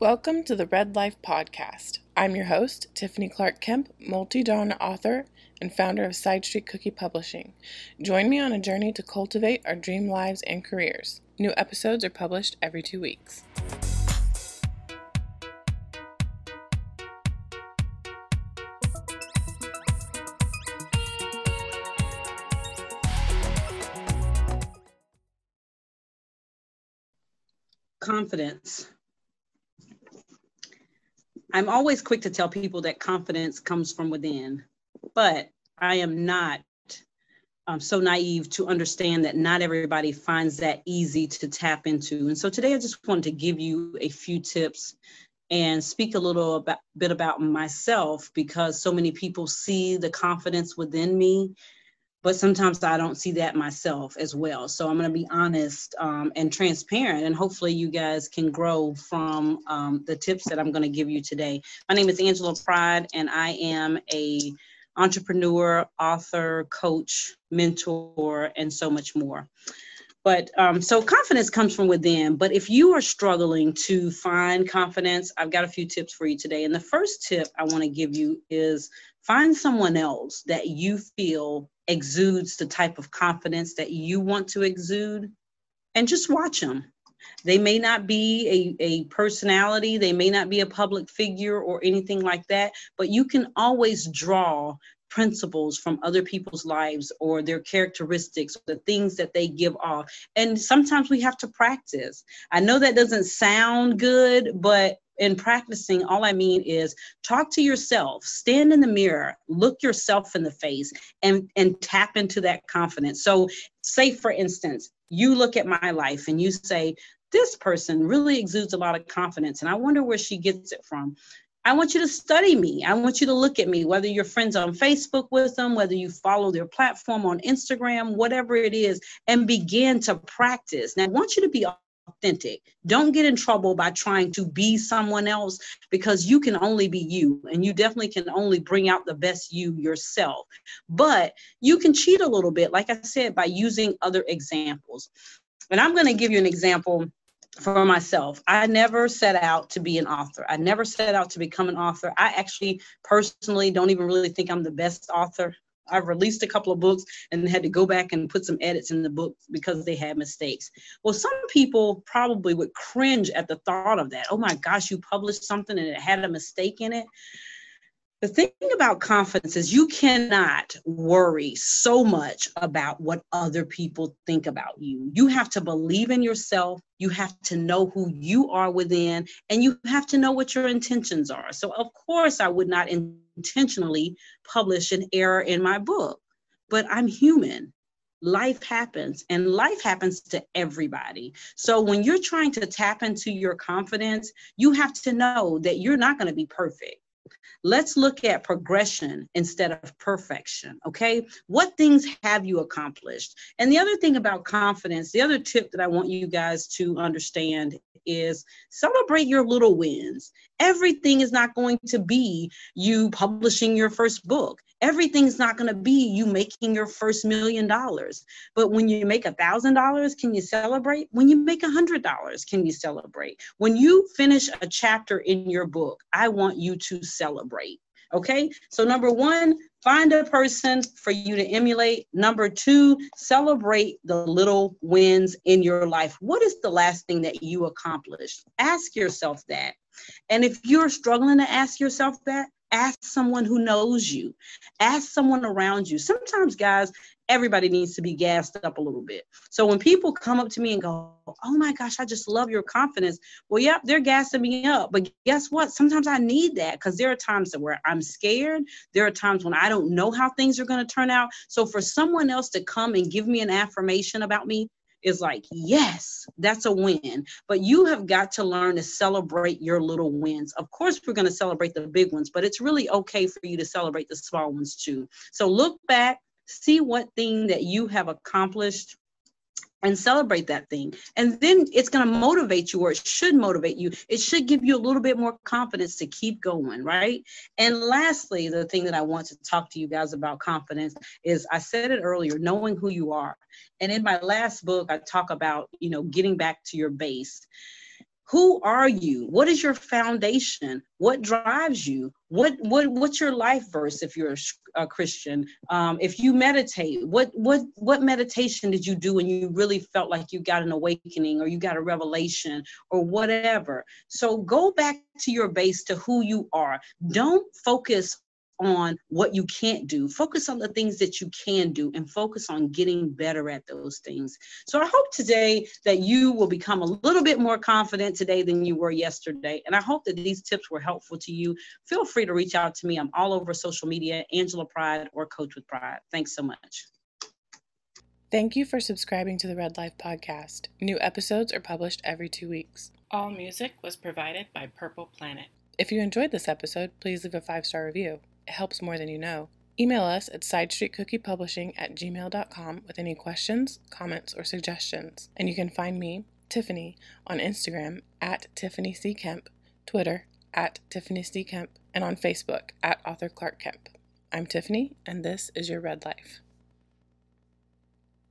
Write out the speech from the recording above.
Welcome to the Red Life Podcast. I'm your host, Tiffany Clark Kemp, multi genre author and founder of Side Street Cookie Publishing. Join me on a journey to cultivate our dream lives and careers. New episodes are published every two weeks. Confidence I'm always quick to tell people that confidence comes from within, but I am not um, so naive to understand that not everybody finds that easy to tap into. And so today I just wanted to give you a few tips and speak a little about, bit about myself because so many people see the confidence within me but sometimes I don't see that myself as well. So I'm going to be honest um, and transparent, and hopefully you guys can grow from um, the tips that I'm going to give you today. My name is Angela Pride, and I am a entrepreneur, author, coach, mentor, and so much more. But um, so confidence comes from within. But if you are struggling to find confidence, I've got a few tips for you today. And the first tip I want to give you is find someone else that you feel exudes the type of confidence that you want to exude and just watch them. They may not be a, a personality, they may not be a public figure or anything like that, but you can always draw principles from other people's lives or their characteristics, the things that they give off. And sometimes we have to practice. I know that doesn't sound good, but in practicing, all I mean is talk to yourself, stand in the mirror, look yourself in the face, and, and tap into that confidence. So, say for instance, you look at my life and you say, This person really exudes a lot of confidence, and I wonder where she gets it from. I want you to study me. I want you to look at me, whether you're friends on Facebook with them, whether you follow their platform on Instagram, whatever it is, and begin to practice. Now, I want you to be authentic. Don't get in trouble by trying to be someone else because you can only be you and you definitely can only bring out the best you yourself. But you can cheat a little bit, like I said, by using other examples. And I'm going to give you an example for myself. I never set out to be an author. I never set out to become an author. I actually personally don't even really think I'm the best author. I've released a couple of books and had to go back and put some edits in the book because they had mistakes. Well, some people probably would cringe at the thought of that. Oh my gosh, you published something and it had a mistake in it. The thing about confidence is you cannot worry so much about what other people think about you. You have to believe in yourself. You have to know who you are within, and you have to know what your intentions are. So, of course, I would not intentionally publish an error in my book, but I'm human life happens and life happens to everybody. So when you're trying to tap into your confidence, you have to know that you're not going to be perfect. Let's look at progression instead of perfection. Okay. What things have you accomplished? And the other thing about confidence, the other tip that I want you guys to understand is celebrate your little wins. Everything is not going to be you publishing your first book. Everything's not going to be you making your first million dollars. But when you make a thousand dollars, can you celebrate? When you make a hundred dollars, can you celebrate? When you finish a chapter in your book, I want you to celebrate. Okay. So, number one, find a person for you to emulate. Number two, celebrate the little wins in your life. What is the last thing that you accomplished? Ask yourself that. And if you're struggling to ask yourself that, ask someone who knows you. Ask someone around you. Sometimes guys everybody needs to be gassed up a little bit. So when people come up to me and go oh my gosh i just love your confidence well yep they're gassing me up. But guess what? Sometimes i need that because there are times where i'm scared. There are times when i don't know how things are going to turn out. So for someone else to come and give me an affirmation about me is like, yes, that's a win. But you have got to learn to celebrate your little wins. Of course, we're going to celebrate the big ones, but it's really okay for you to celebrate the small ones too. So look back, see what thing that you have accomplished and celebrate that thing. And then it's going to motivate you, or it should motivate you. It should give you a little bit more confidence to keep going, right? And lastly, the thing that I want to talk to you guys about confidence is I said it earlier, knowing who you are. And in my last book, I talk about, you know, getting back to your base who are you? What is your foundation? What drives you? What what what's your life verse if you're a, christian? Um, if you meditate what what what meditation did you do when you really felt like you got an awakening or you got a revelation or whatever? So go back to your base to who you are. Don't focus on what you can't do. Focus on the things that you can do and focus on getting better at those things. So I hope today that you will become a little bit more confident today than you were yesterday. And I hope that these tips were helpful to you. Feel free to reach out to me. I'm all over social media, Angela Pride or Coach with Pride. Thanks so much. Thank you for subscribing to the Red Life Podcast. New episodes are published every two weeks. All music was provided by Purple Planet. If you enjoyed this episode, please leave a five star review. It helps more than you know. Email us at sidestreetcookiepublishing at gmail.com with any questions, comments, or suggestions. And you can find me, Tiffany, on Instagram at Tiffany C. Kemp, Twitter at Tiffany C. Kemp, and on Facebook at Author Clark Kemp. I'm Tiffany, and this is your Red Life.